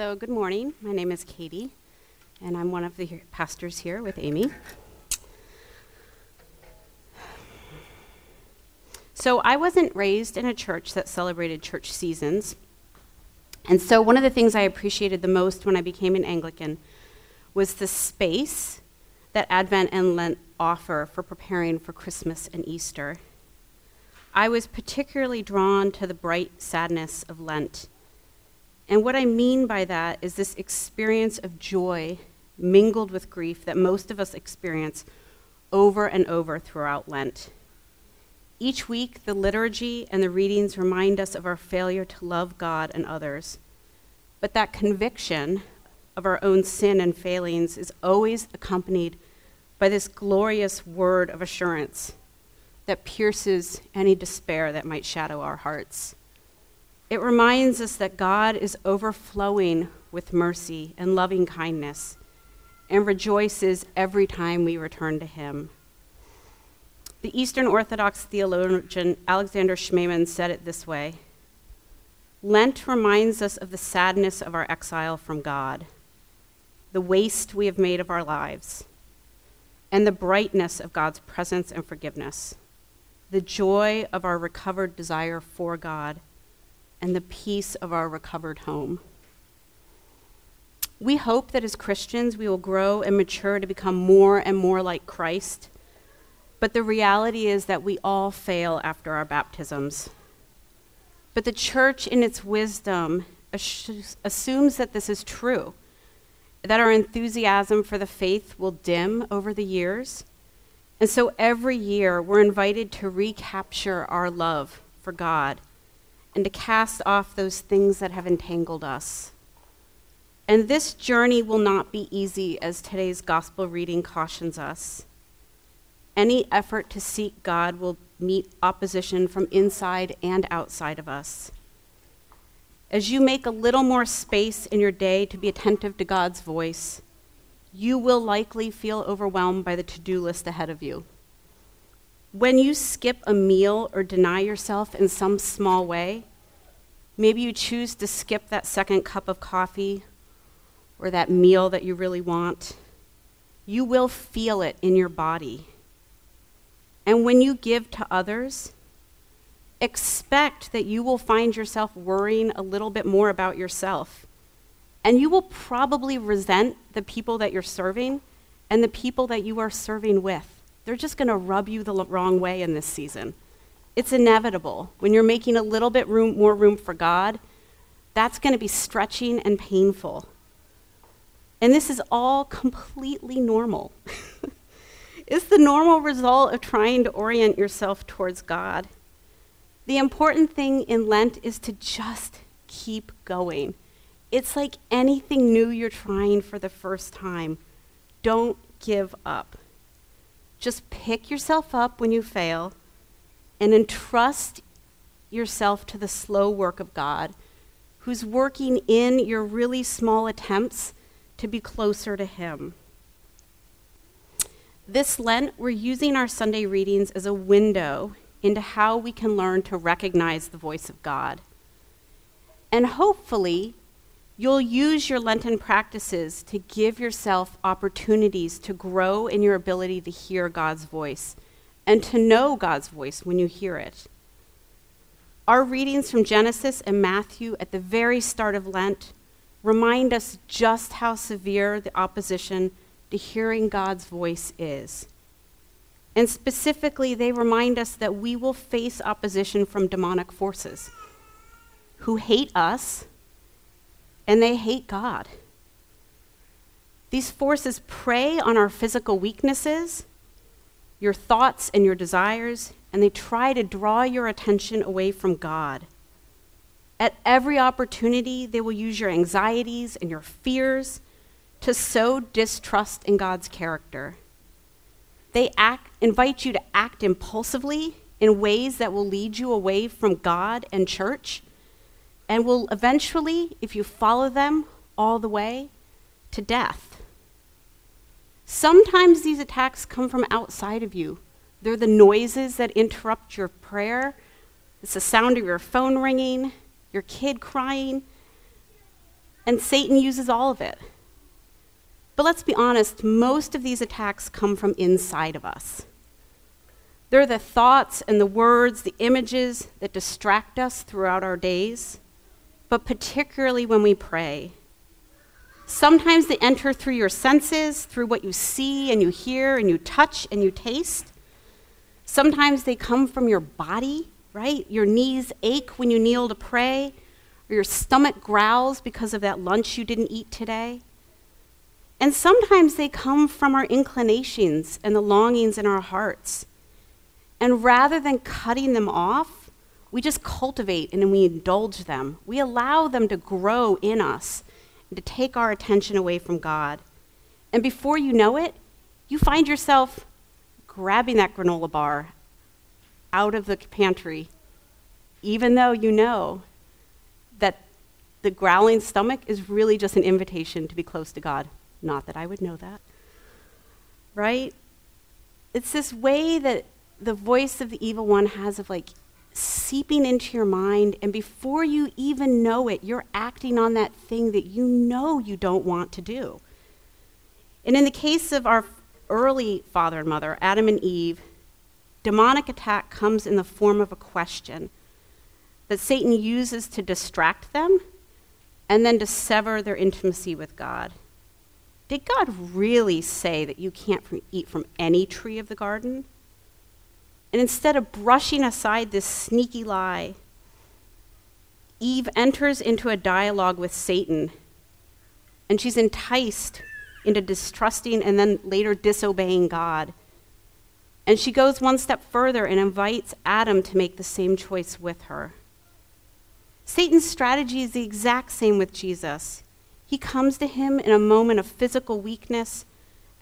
So, good morning. My name is Katie, and I'm one of the pastors here with Amy. So, I wasn't raised in a church that celebrated church seasons. And so, one of the things I appreciated the most when I became an Anglican was the space that Advent and Lent offer for preparing for Christmas and Easter. I was particularly drawn to the bright sadness of Lent and what I mean by that is this experience of joy mingled with grief that most of us experience over and over throughout Lent. Each week, the liturgy and the readings remind us of our failure to love God and others. But that conviction of our own sin and failings is always accompanied by this glorious word of assurance that pierces any despair that might shadow our hearts. It reminds us that God is overflowing with mercy and loving kindness and rejoices every time we return to Him. The Eastern Orthodox theologian Alexander Schmemann said it this way Lent reminds us of the sadness of our exile from God, the waste we have made of our lives, and the brightness of God's presence and forgiveness, the joy of our recovered desire for God and the peace of our recovered home. We hope that as Christians we will grow and mature to become more and more like Christ, but the reality is that we all fail after our baptisms. But the church, in its wisdom, assumes that this is true, that our enthusiasm for the faith will dim over the years. And so every year we're invited to recapture our love for God and to cast off those things that have entangled us. And this journey will not be easy, as today's gospel reading cautions us. Any effort to seek God will meet opposition from inside and outside of us. As you make a little more space in your day to be attentive to God's voice, you will likely feel overwhelmed by the to do list ahead of you. When you skip a meal or deny yourself in some small way, maybe you choose to skip that second cup of coffee or that meal that you really want, you will feel it in your body. And when you give to others, expect that you will find yourself worrying a little bit more about yourself. And you will probably resent the people that you're serving and the people that you are serving with. They're just going to rub you the wrong way in this season. It's inevitable. When you're making a little bit room, more room for God, that's going to be stretching and painful. And this is all completely normal. it's the normal result of trying to orient yourself towards God. The important thing in Lent is to just keep going. It's like anything new you're trying for the first time. Don't give up. Just pick yourself up when you fail and entrust yourself to the slow work of God, who's working in your really small attempts to be closer to Him. This Lent, we're using our Sunday readings as a window into how we can learn to recognize the voice of God. And hopefully, You'll use your Lenten practices to give yourself opportunities to grow in your ability to hear God's voice and to know God's voice when you hear it. Our readings from Genesis and Matthew at the very start of Lent remind us just how severe the opposition to hearing God's voice is. And specifically, they remind us that we will face opposition from demonic forces who hate us and they hate God. These forces prey on our physical weaknesses, your thoughts and your desires, and they try to draw your attention away from God. At every opportunity, they will use your anxieties and your fears to sow distrust in God's character. They act, invite you to act impulsively in ways that will lead you away from God and church and will eventually, if you follow them all the way, to death. Sometimes these attacks come from outside of you. They're the noises that interrupt your prayer. It's the sound of your phone ringing, your kid crying. And Satan uses all of it. But let's be honest, most of these attacks come from inside of us. They're the thoughts and the words, the images that distract us throughout our days, but particularly when we pray. Sometimes they enter through your senses, through what you see and you hear and you touch and you taste. Sometimes they come from your body, right? Your knees ache when you kneel to pray, or your stomach growls because of that lunch you didn't eat today. And sometimes they come from our inclinations and the longings in our hearts. And rather than cutting them off, we just cultivate and we indulge them. We allow them to grow in us and to take our attention away from God. And before you know it, you find yourself grabbing that granola bar out of the pantry, even though you know that the growling stomach is really just an invitation to be close to God. Not that I would know that. Right? It's this way that the voice of the evil one has of like seeping into your mind, and before you even know it, you're acting on that thing that you know you don't want to do. And in the case of our early father and mother, Adam and Eve, demonic attack comes in the form of a question that Satan uses to distract them and then to sever their intimacy with God. Did God really say that you can't eat from any tree of the garden? And instead of brushing aside this sneaky lie, Eve enters into a dialogue with Satan, and she's enticed into distrusting and then later disobeying God. And she goes one step further and invites Adam to make the same choice with her. Satan's strategy is the exact same with Jesus. He comes to him in a moment of physical weakness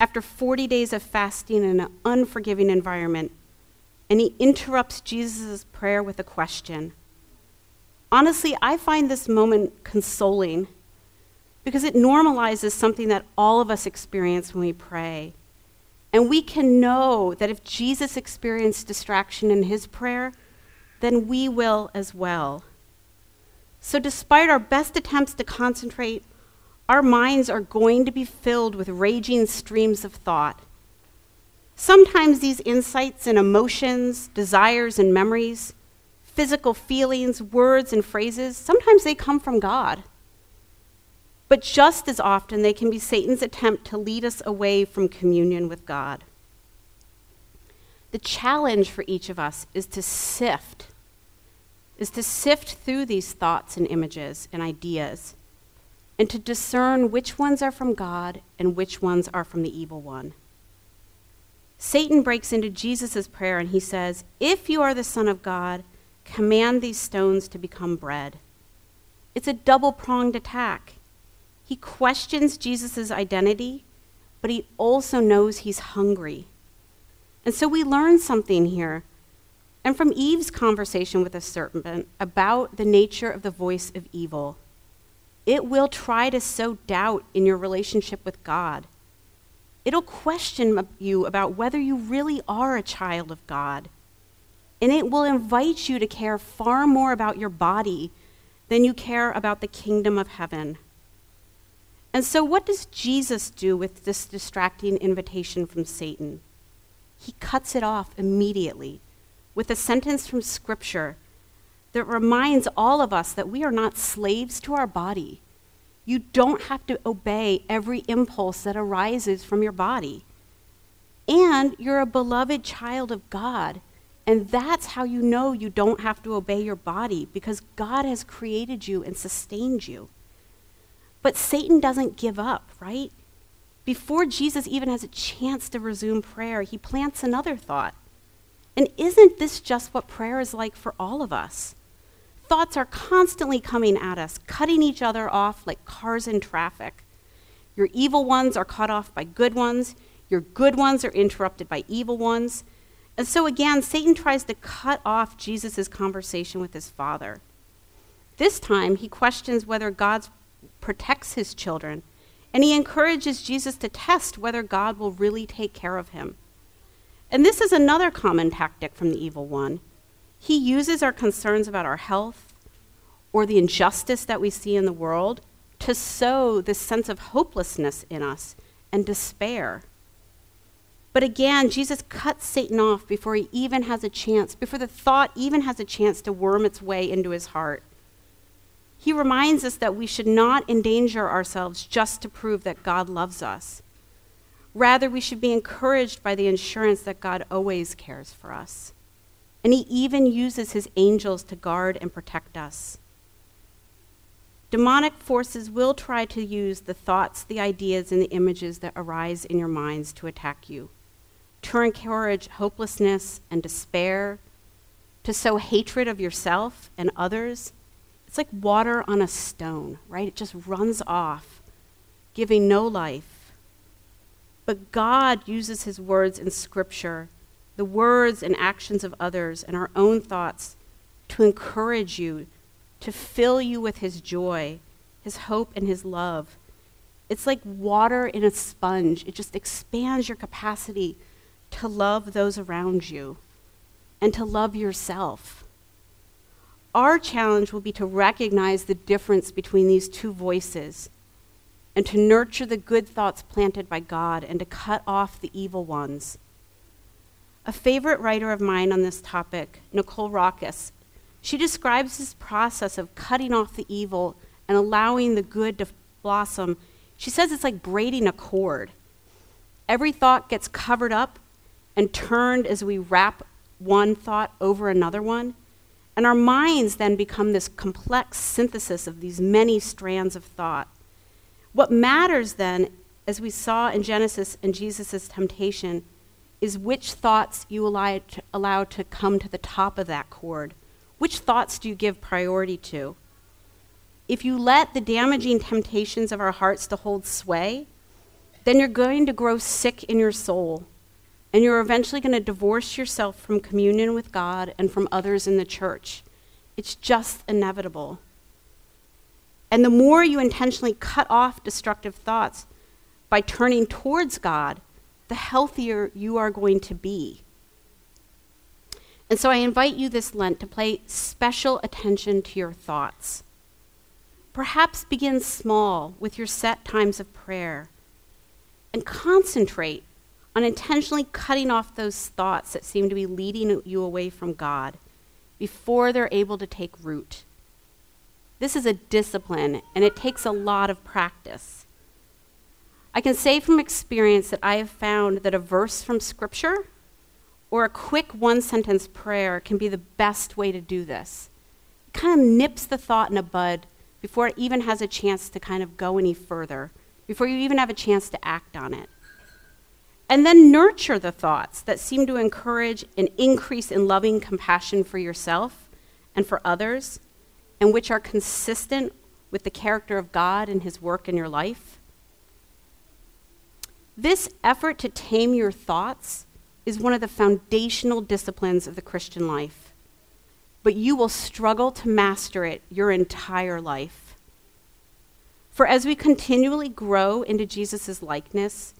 after 40 days of fasting in an unforgiving environment and he interrupts Jesus' prayer with a question. Honestly, I find this moment consoling because it normalizes something that all of us experience when we pray. And we can know that if Jesus experienced distraction in his prayer, then we will as well. So, despite our best attempts to concentrate, our minds are going to be filled with raging streams of thought. Sometimes these insights and emotions, desires and memories, physical feelings, words and phrases, sometimes they come from God. But just as often, they can be Satan's attempt to lead us away from communion with God. The challenge for each of us is to sift, is to sift through these thoughts and images and ideas, and to discern which ones are from God and which ones are from the evil one. Satan breaks into Jesus' prayer and he says, If you are the Son of God, command these stones to become bread. It's a double pronged attack. He questions Jesus' identity, but he also knows he's hungry. And so we learn something here. And from Eve's conversation with the serpent about the nature of the voice of evil, it will try to sow doubt in your relationship with God. It'll question you about whether you really are a child of God. And it will invite you to care far more about your body than you care about the kingdom of heaven. And so, what does Jesus do with this distracting invitation from Satan? He cuts it off immediately with a sentence from Scripture that reminds all of us that we are not slaves to our body. You don't have to obey every impulse that arises from your body. And you're a beloved child of God. And that's how you know you don't have to obey your body, because God has created you and sustained you. But Satan doesn't give up, right? Before Jesus even has a chance to resume prayer, he plants another thought. And isn't this just what prayer is like for all of us? Thoughts are constantly coming at us, cutting each other off like cars in traffic. Your evil ones are cut off by good ones, your good ones are interrupted by evil ones. And so again, Satan tries to cut off Jesus' conversation with his father. This time, he questions whether God protects his children, and he encourages Jesus to test whether God will really take care of him. And this is another common tactic from the evil one. He uses our concerns about our health or the injustice that we see in the world to sow this sense of hopelessness in us and despair. But again, Jesus cuts Satan off before he even has a chance, before the thought even has a chance to worm its way into his heart. He reminds us that we should not endanger ourselves just to prove that God loves us. Rather, we should be encouraged by the assurance that God always cares for us. And he even uses his angels to guard and protect us. Demonic forces will try to use the thoughts, the ideas, and the images that arise in your minds to attack you, to encourage hopelessness and despair, to sow hatred of yourself and others. It's like water on a stone, right? It just runs off, giving no life. But God uses his words in Scripture, the words and actions of others, and our own thoughts to encourage you to fill you with his joy, his hope, and his love. It's like water in a sponge, it just expands your capacity to love those around you and to love yourself. Our challenge will be to recognize the difference between these two voices and to nurture the good thoughts planted by God and to cut off the evil ones. A favorite writer of mine on this topic, Nicole Roccas, she describes this process of cutting off the evil and allowing the good to blossom. She says it's like braiding a cord. Every thought gets covered up and turned as we wrap one thought over another one. And our minds then become this complex synthesis of these many strands of thought. What matters then, as we saw in Genesis and Jesus' temptation, is which thoughts you allow to, allow to come to the top of that cord which thoughts do you give priority to? If you let the damaging temptations of our hearts to hold sway, then you're going to grow sick in your soul, and you're eventually going to divorce yourself from communion with God and from others in the church. It's just inevitable. And the more you intentionally cut off destructive thoughts by turning towards God, the healthier you are going to be. And so I invite you this Lent to pay special attention to your thoughts. Perhaps begin small with your set times of prayer and concentrate on intentionally cutting off those thoughts that seem to be leading you away from God before they're able to take root. This is a discipline and it takes a lot of practice. I can say from experience that I have found that a verse from Scripture or a quick one sentence prayer can be the best way to do this. It kind of nips the thought in a bud before it even has a chance to kind of go any further, before you even have a chance to act on it. And then nurture the thoughts that seem to encourage an increase in loving compassion for yourself and for others, and which are consistent with the character of God and His work in your life. This effort to tame your thoughts is one of the foundational disciplines of the Christian life, but you will struggle to master it your entire life. For as we continually grow into Jesus' likeness,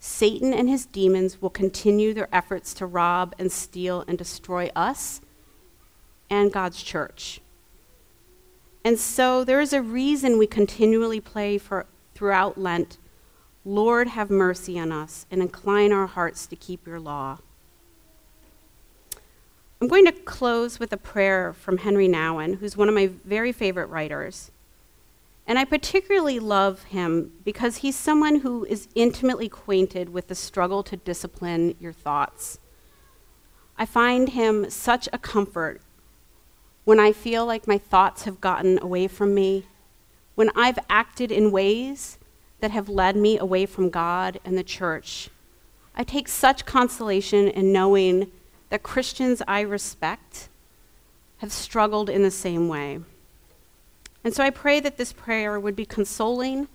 Satan and his demons will continue their efforts to rob and steal and destroy us and God's church. And so there is a reason we continually pray for throughout Lent Lord, have mercy on us and incline our hearts to keep your law. I'm going to close with a prayer from Henry Nouwen, who's one of my very favorite writers. And I particularly love him because he's someone who is intimately acquainted with the struggle to discipline your thoughts. I find him such a comfort when I feel like my thoughts have gotten away from me, when I've acted in ways that have led me away from God and the church. I take such consolation in knowing that Christians I respect have struggled in the same way. And so I pray that this prayer would be consoling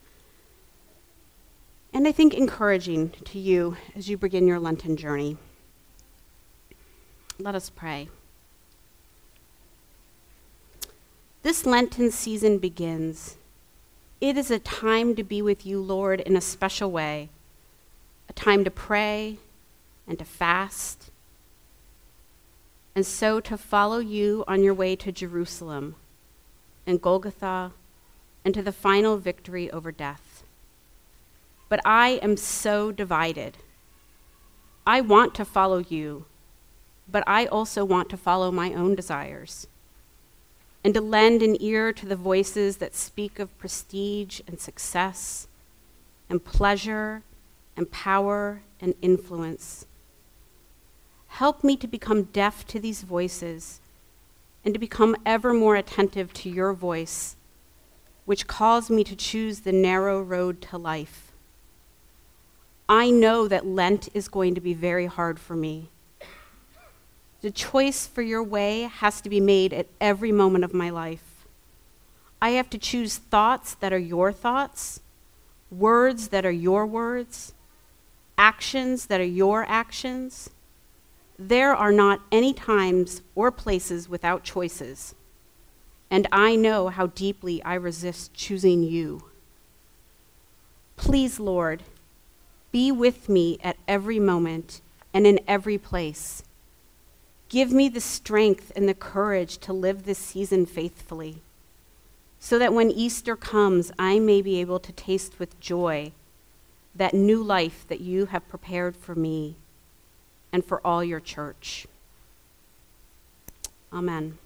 and I think encouraging to you as you begin your Lenten journey. Let us pray. This Lenten season begins it is a time to be with you, Lord, in a special way, a time to pray and to fast, and so to follow you on your way to Jerusalem and Golgotha and to the final victory over death. But I am so divided. I want to follow you, but I also want to follow my own desires and to lend an ear to the voices that speak of prestige and success and pleasure and power and influence. Help me to become deaf to these voices and to become ever more attentive to your voice, which calls me to choose the narrow road to life. I know that Lent is going to be very hard for me. The choice for your way has to be made at every moment of my life. I have to choose thoughts that are your thoughts, words that are your words, actions that are your actions. There are not any times or places without choices, and I know how deeply I resist choosing you. Please, Lord, be with me at every moment and in every place. Give me the strength and the courage to live this season faithfully, so that when Easter comes, I may be able to taste with joy that new life that you have prepared for me and for all your church. Amen.